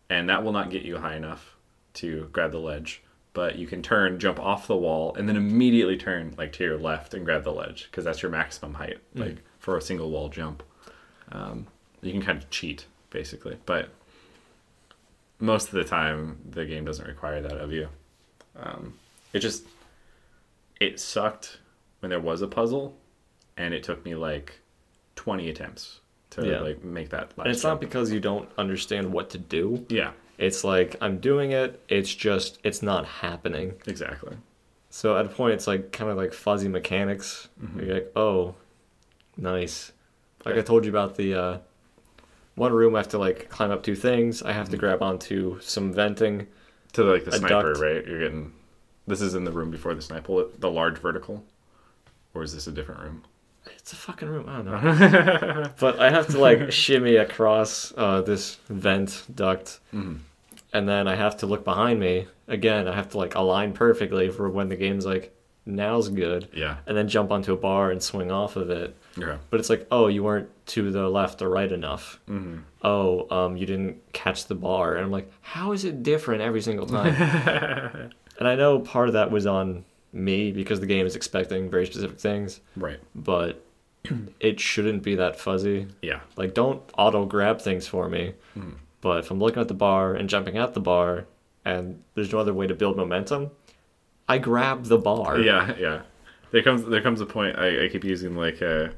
and that will not get you high enough to grab the ledge. But you can turn, jump off the wall, and then immediately turn like to your left and grab the ledge because that's your maximum height, like for a single wall jump. Um, you can kind of cheat basically, but most of the time the game doesn't require that of you. Um, it just it sucked when there was a puzzle, and it took me like twenty attempts to Yeah. like make that. Last And it's not because you don't understand what to do. yeah, It's like, I'm doing it, it's just, it's not happening. exactly. So at a point, it's like kind of like fuzzy mechanics. Mm-hmm. You're like, oh, nice. Like I told you about the uh, one room, I have to like climb up two things. I Mm-hmm. have to grab onto some venting. To like the sniper, duct. right? You're getting. This is in the room before the sniper, the large vertical, or is this a different room? It's a fucking room. I don't know. but I have to like shimmy across uh, this vent duct, Mhm. and then I have to look behind me again. I have to like align perfectly for when the game's like, now's good, Yeah, and then jump onto a bar and swing off of it. yeah. But it's like, oh, you weren't to the left or right enough. hmm Oh, um, you didn't catch the bar, and I'm like, how is it different every single time? and I know part of that was on me because the game is expecting very specific things, Right. but it shouldn't be that fuzzy. Yeah. Like, don't auto grab things for me. Mhm. But if I'm looking at the bar and jumping at the bar, and there's no other way to build momentum, I grab the bar. Yeah, yeah. There comes there comes a point. I, I keep using like uh,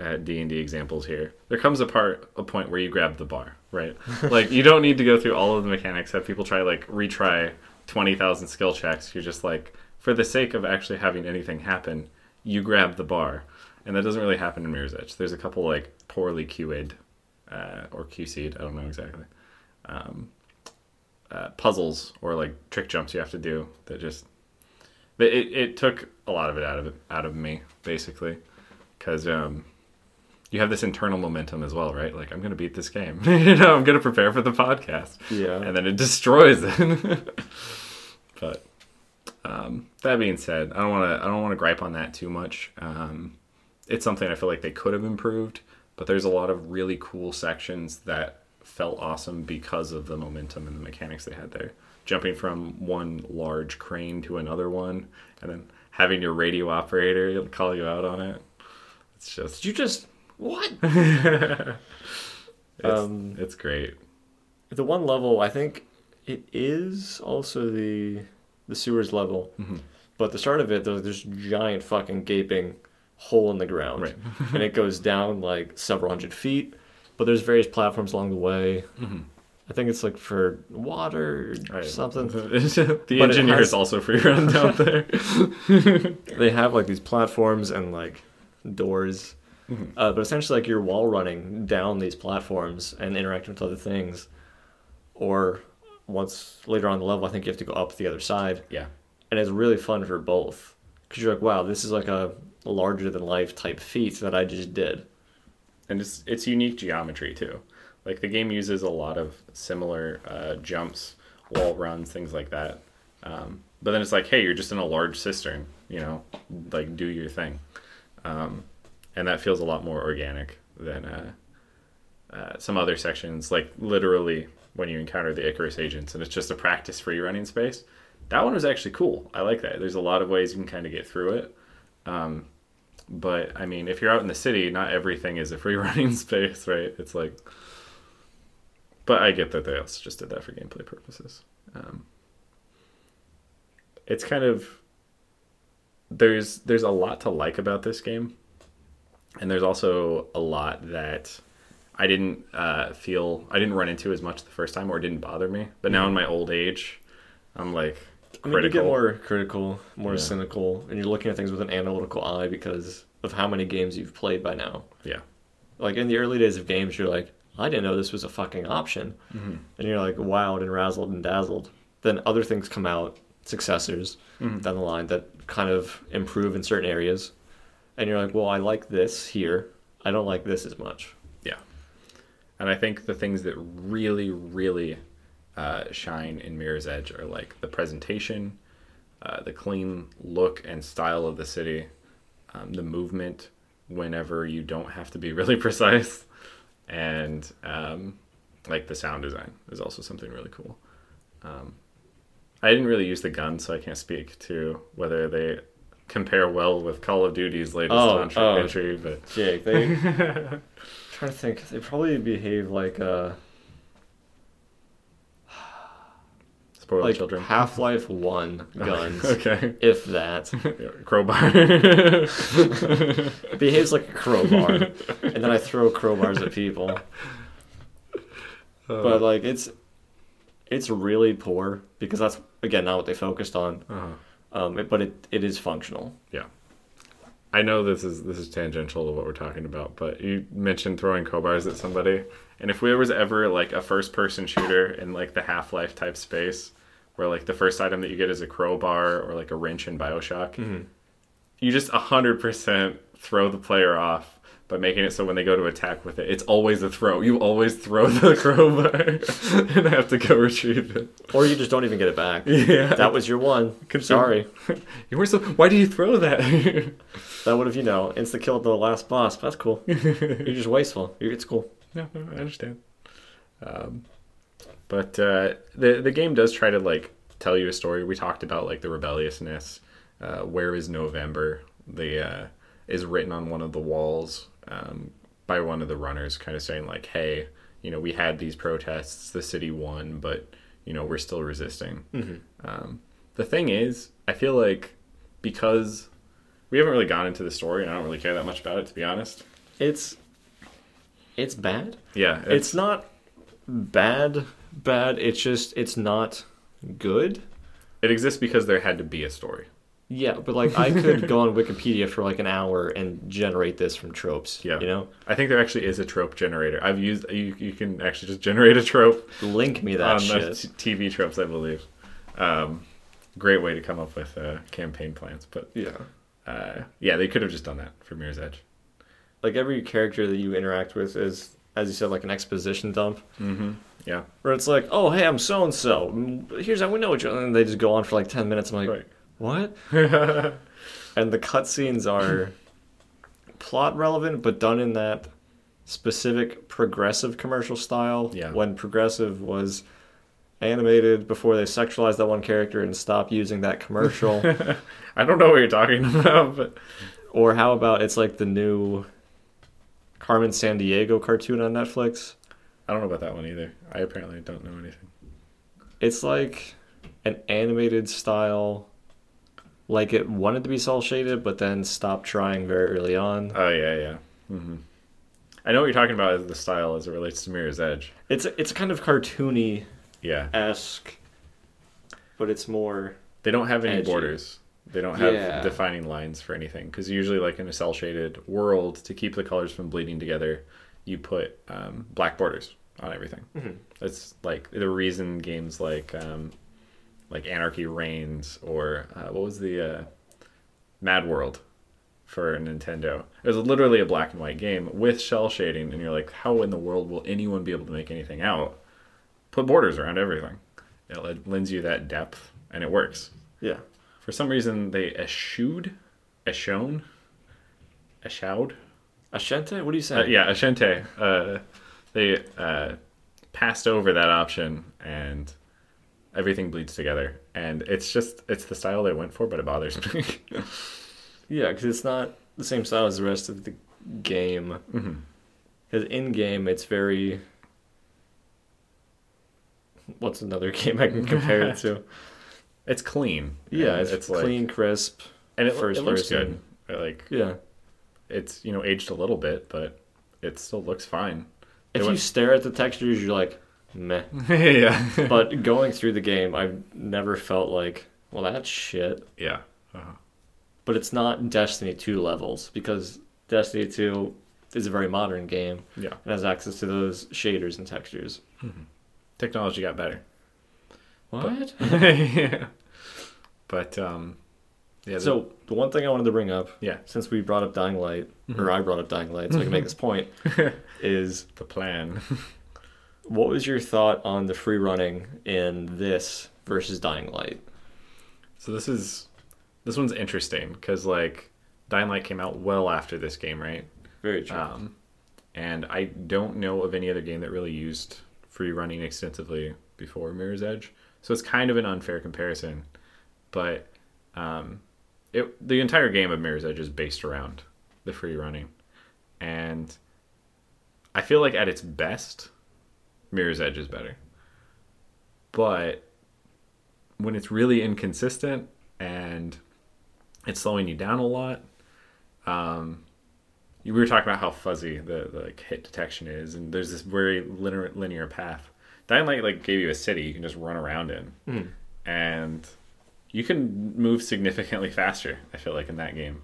uh, D and D examples here. There comes a part a point where you grab the bar, right? like you don't need to go through all of the mechanics. Have people try like retry twenty thousand skill checks. You're just like for the sake of actually having anything happen, you grab the bar, and that doesn't really happen in Mirror's Edge. There's a couple like poorly QA'd uh, or QC'd. I don't know exactly. Um, uh, puzzles or like trick jumps you have to do that just it, it took a lot of it out of it out of me basically because um you have this internal momentum as well right like i'm gonna beat this game you know i'm gonna prepare for the podcast Yeah. and then it destroys it but um that being said i don't want to i don't want to gripe on that too much um it's something i feel like they could have improved but there's a lot of really cool sections that felt awesome because of the momentum and the mechanics they had there jumping from one large crane to another one and then having your radio operator call you out on it it's just Did you just what? it's, Um, it's great The one level, I think it is also the the sewers level, Mhm. but the start of it, there's this giant fucking gaping hole in the ground, Right. and it goes down like several hundred feet. But there's various platforms along the way. Mhm. I think it's like for water or Right. something. the it engineer has- is also free run down there They have like these platforms and like doors, Mhm. uh, but essentially like you're wall running down these platforms and interacting with other things, or once later on the level, I think you have to go up the other side. yeah and it's really fun for both because you're like, wow, this is like a larger than life type feats that I just did. and it's it's unique geometry too. Like the game uses a lot of similar uh, jumps, wall runs, things like that. Um, but then it's like, hey, you're just in a large cistern, you know, like do your thing, um, and that feels a lot more organic than uh, uh, some other sections. Like literally when you encounter the Icarus agents, and it's just a practice free running space. That one was actually cool. I like that. There's a lot of ways you can kind of get through it. Um, but I mean, if you're out in the city, not everything is a free running space, right? It's like, but I get that they also just did that for gameplay purposes. Um, it's kind of there's there's a lot to like about this game, and there's also a lot that I didn't uh, feel I didn't run into as much the first time, or didn't bother me. But now in my old age, I'm like I mean, you get more critical, more Yeah. cynical, and you're looking at things with an analytical eye because of how many games you've played by now. Yeah. Like in the early days of games, you're like, I didn't know this was a fucking option, Mm-hmm. and you're like wowed and razzled and dazzled. Then other things come out, successors Mm-hmm. down the line that kind of improve in certain areas, and you're like, well, I like this here. I don't like this as much. Yeah. And I think the things that really, really uh, shine in Mirror's Edge are like the presentation, uh, the clean look and style of the city, um, the movement whenever you don't have to be really precise, and um, like the sound design is also something really cool. Um, I didn't really use the gun, so I can't speak to whether they compare well with Call of Duty's latest Oh, entry, oh. entry, but Jake, they trying to think. They probably behave like uh spoil like children. Half Life One guns, okay. if that. Crowbar. It behaves like a crowbar, and then I throw crowbars at people. But like it's it's really poor because that's again not what they focused on. Uh-huh. Um, it, but it, it is functional. Yeah. I know this is this is tangential to what we're talking about, but you mentioned throwing crowbars at somebody, and if there was ever like a first-person shooter in like the Half-Life type space, where like the first item that you get is a crowbar or like a wrench in Bioshock, mm-hmm. you just hundred percent throw the player off by making it so when they go to attack with it, it's always a throw. You always throw the crowbar and have to go retrieve it. Or you just don't even get it back. Yeah. That was your one. Sorry. You were so. Why do you throw that? That would have, you know, insta killed the last boss. That's cool. You're just wasteful. You're, it's cool. No, no, I understand. Um, but uh, the the game does try to like tell you a story. We talked about like the rebelliousness. Uh, Where is November? The uh, is written on one of the walls um, by one of the runners, kind of saying like, "Hey, you know, we had these protests. The city won, but you know, we're still resisting." Um, the thing is, I feel like because we haven't really gone into the story, and I don't really care that much about it, to be honest. It's it's bad. Yeah, It's not bad bad. It's just it's not good. It exists because there had to be a story. Yeah, but like I could go on Wikipedia for like an hour and generate this from tropes. Yeah. You know? I think there actually is a trope generator. I've used you. You can actually just generate a trope Link me that on shit. the t- TV tropes, I believe. Um, great way to come up with uh, campaign plans. But yeah. Uh, yeah, they could have just done that for Mirror's Edge. Like every character that you interact with is, as you said, like an exposition dump. Mm-hmm. Yeah, Where it's like, oh hey, I'm so and so. Here's how we know each other, and they just go on for like ten minutes. I'm like, right. what? and the cutscenes are plot relevant, but done in that specific progressive commercial style. Yeah. When progressive was animated before they sexualized that one character and stopped using that commercial. I don't know what you're talking about, but or how about it's like the new Carmen Sandiego cartoon on Netflix? I don't know about that one either. I apparently don't know anything. It's like an animated style. Like it wanted to be cel shaded, but then stopped trying very early on. Oh yeah, yeah. hmm I know what you're talking about the style as it relates to Mirror's Edge. It's it's kind of cartoony Yeah, esque, but it's more. They don't have any Edgy. borders. They don't have Yeah. defining lines for anything because usually, like in a cel shaded world, to keep the colors from bleeding together, you put um, black borders on everything. Mhm. That's like the reason games like um, like Anarchy Reigns or uh, what was the uh, Mad World for Nintendo. It was literally a black and white game with shell shading, and you're like, how in the world will anyone be able to make anything out? Put borders around everything. It lends you that depth, and it works. Yeah. For some reason, they eschewed, eschone, eschewed. Ashente? What do you say? Uh, yeah, Ashente. Uh, they uh, passed over that option, and everything bleeds together. And it's just it's the style they went for, but it bothers me. Yeah, because it's not the same style as the rest of the game. Because in game, it's very. What's another game I can compare it to? It's clean. Yeah, it's, like- clean, crisp. and it, first it looks person. good. Like Yeah. it's you know aged a little bit, but it still looks fine. If It you stare at the textures, you're like, meh. yeah, But going through the game, I've never felt like, well, that's shit. yeah. Uh-huh. But it's not Destiny 2 levels because Destiny 2, is a very modern game Yeah. and has access to those shaders and textures. Technology got better. What? yeah. But um yeah, the- So the one thing I wanted to bring up, yeah, since we brought up Dying Light, Mm-hmm. or I brought up Dying Light, so I can make this point, is the plan. what was your thought on the free running in this versus Dying Light? So this is this one's interesting because like Dying Light came out well after this game, right? Very true. Um, and I don't know of any other game that really used free running extensively before Mirror's Edge. So it's kind of an unfair comparison, but um, it the entire game of Mirror's Edge is based around the free running, and I feel like at its best, Mirror's Edge is better. But when it's really inconsistent and it's slowing you down a lot, um, we were talking about how fuzzy the, the like hit detection is, and there's this very linear, linear path. Dying Light like gave you a city you can just run around in, Mm. and you can move significantly faster. I feel like in that game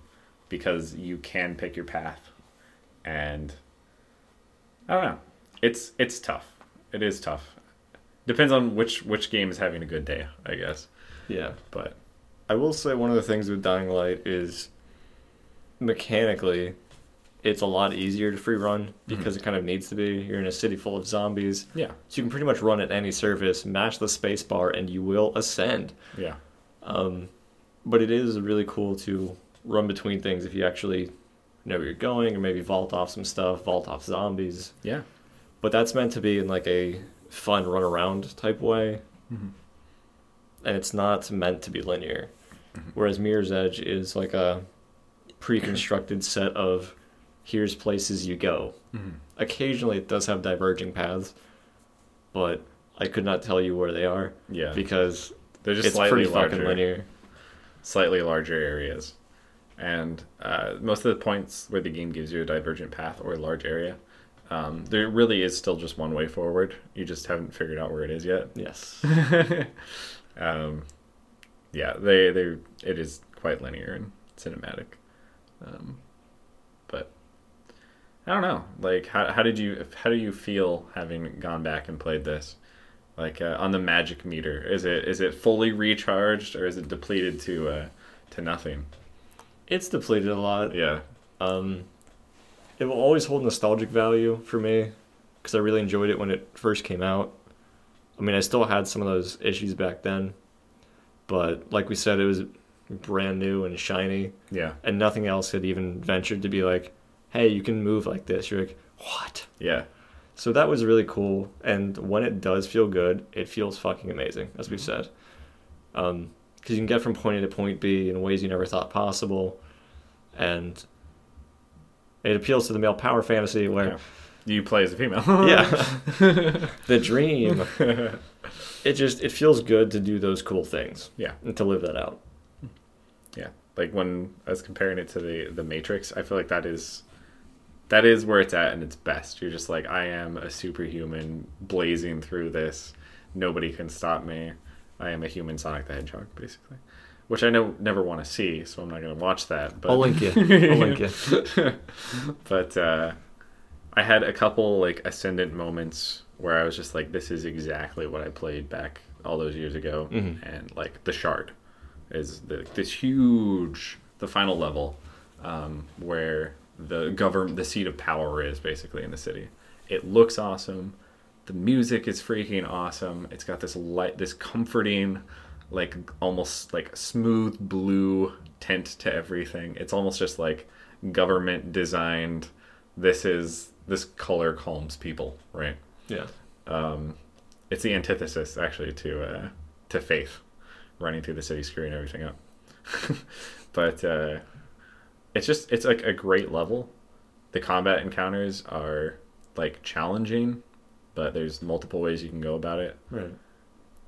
because you can pick your path, and I don't know. It's it's tough. It is tough. Depends on which which game is having a good day, I guess. yeah. But I will say one of the things with Dying Light is mechanically it's a lot easier to free run because it kind of needs to be. You're in a city full of zombies. yeah, So you can pretty much run at any surface, mash the space bar, and you will ascend. yeah, Um, but it is really cool to run between things if you actually know where you're going, or maybe vault off some stuff, vault off zombies. yeah. But that's meant to be in like a fun run around type way, Mhm. and it's not meant to be linear. Whereas Mirror's Edge is like a pre-constructed set of here's places you go. Mhm. Occasionally, it does have diverging paths, but I could not tell you where they are Yeah, because they're just it's slightly pretty larger. fucking linear. slightly larger areas. And uh, most of the points where the game gives you a divergent path or a large area, um, there really is still just one way forward. You just haven't figured out where it is yet. Yes. um, yeah, they they it is quite linear and cinematic. Um, I don't know. Like, how how did you how do you feel having gone back and played this? Like uh, on the magic meter, is it is it fully recharged or is it depleted to uh, to nothing? It's depleted a lot. Yeah, Um, it will always hold nostalgic value for me because I really enjoyed it when it first came out. I mean, I still had some of those issues back then, but like we said, it was brand new and shiny, yeah, and nothing else had even ventured to be like, "Hey, you can move like this." You're like, "What?" yeah, So that was really cool, and when it does feel good, it feels fucking amazing, as we've said. Um, because you can get from point A to point B in ways you never thought possible, and it appeals to the male power fantasy where, Yeah. You play as a female. yeah, the dream. It just it feels good to do those cool things yeah, and to live that out. yeah. Like when I was comparing it to the the Matrix, I feel like that is that is where it's at and its best. You're just like I am a superhuman blazing through this. Nobody can stop me. I am a human Sonic the Hedgehog, basically. Which I know never want to see, so I'm not going to watch that. But I'll link you. I'll link you. but uh, I had a couple like ascendant moments where I was just like, "This is exactly what I played back all those years ago," Mhm. and like the shard is the, this huge, the final level um, where the government, the seat of power is basically in the city. It looks awesome. The music is freaking awesome. It's got this light, this comforting, like almost like smooth blue tint to everything. It's almost just like government designed. This is this color calms people, right? Yeah. Um, it's the antithesis actually to uh, to faith, running through the city, screwing everything up. but uh, it's just it's like a great level. The combat encounters are like challenging, but there's multiple ways you can go about it. Right.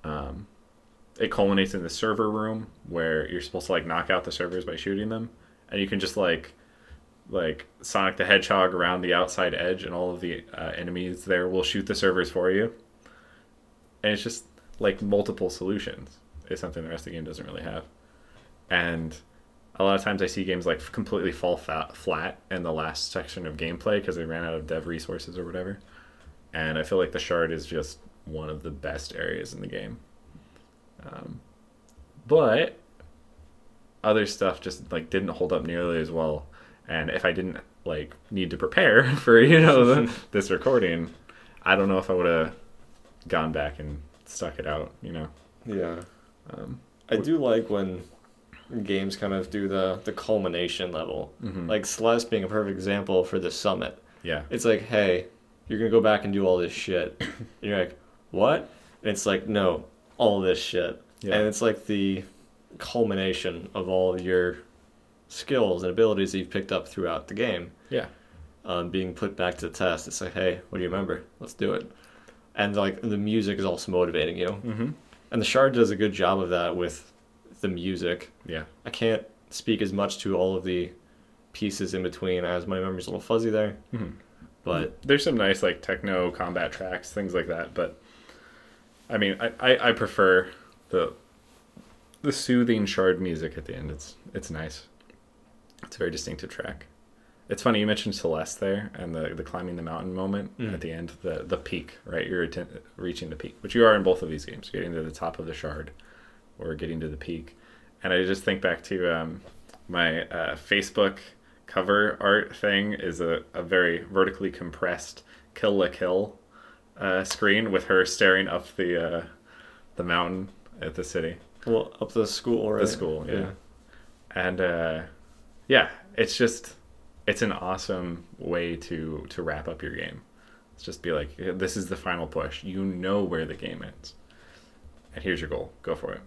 Um, it culminates in the server room where you're supposed to like knock out the servers by shooting them, and you can just like like Sonic the Hedgehog around the outside edge, and all of the uh, enemies there will shoot the servers for you. And it's just like multiple solutions. It's something the rest of the game doesn't really have, and a lot of times I see games like completely fall fat, flat in the last section of gameplay because they ran out of dev resources or whatever. And I feel like the shard is just one of the best areas in the game. Um, but other stuff just like didn't hold up nearly as well. And if I didn't like need to prepare for you know this recording, I don't know if I would have gone back and stuck it out. You know. Yeah. Um, I do like when games kind of do the the culmination level. mhm. Like Celeste being a perfect example for the summit. yeah. It's like, hey, you're gonna go back and do all this shit. and you're like, what? And it's like, no, all this shit. Yeah. And it's like the culmination of all your skills and abilities that you've picked up throughout the game Yeah. um, being put back to the test. It's like, hey, what do you remember? Let's do it. And like the music is also motivating you. Mm-hmm. And the shard does a good job of that with the music. Yeah. I can't speak as much to all of the pieces in between as my memory's a little fuzzy there. Mm-hmm. But there's some nice like techno combat tracks, things like that. But I mean, I, I, I prefer the the soothing shard music at the end. It's it's nice. It's a very distinctive track. It's funny you mentioned Celeste there and the the climbing the mountain moment Mm. at the end, the the peak, right? You're atten- reaching the peak, which you are in both of these games, getting to the top of the shard or getting to the peak. And I just think back to um, my uh, Facebook cover art thing is a, a very vertically compressed Kill la Kill uh, screen with her staring up the uh, the mountain at the city, well, up the school, right? the school, yeah. And uh, yeah, it's just it's an awesome way to to wrap up your game. It's just be like, this is the final push. You know where the game ends, and here's your goal. Go for it.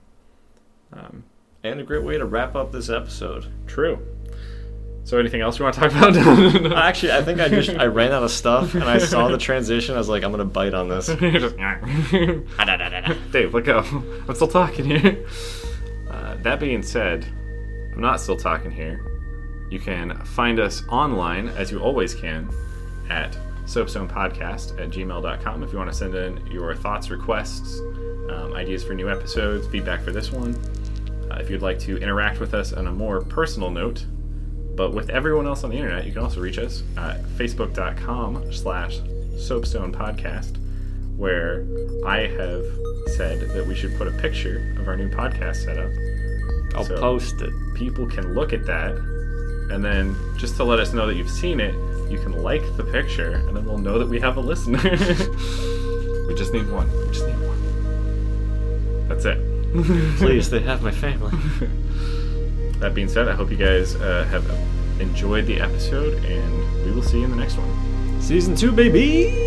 Um, And a great way to wrap up this episode. true. So, anything else you want to talk about? Actually, I think I just I ran out of stuff and I saw the transition. I was like, I'm gonna bite on this. Dave, let go. I'm still talking here. Uh, that being said, I'm not still talking here. You can find us online, as you always can, at soapstonepodcast at gmail.com if you want to send in your thoughts, requests, um, ideas for new episodes, feedback for this one. Uh, if you'd like to interact with us on a more personal note, but with everyone else on the internet, you can also reach us at facebook.com slash soapstone podcast, where I have said that we should put a picture of our new podcast setup. I'll So- post it. People can look at that, and then just to let us know that you've seen it, you can like the picture, and then we'll know that we have a listener. we just need one. We just need one. That's it. Please, they have my family. That being said, I hope you guys uh, have enjoyed the episode, and we will see you in the next one. Season two, baby.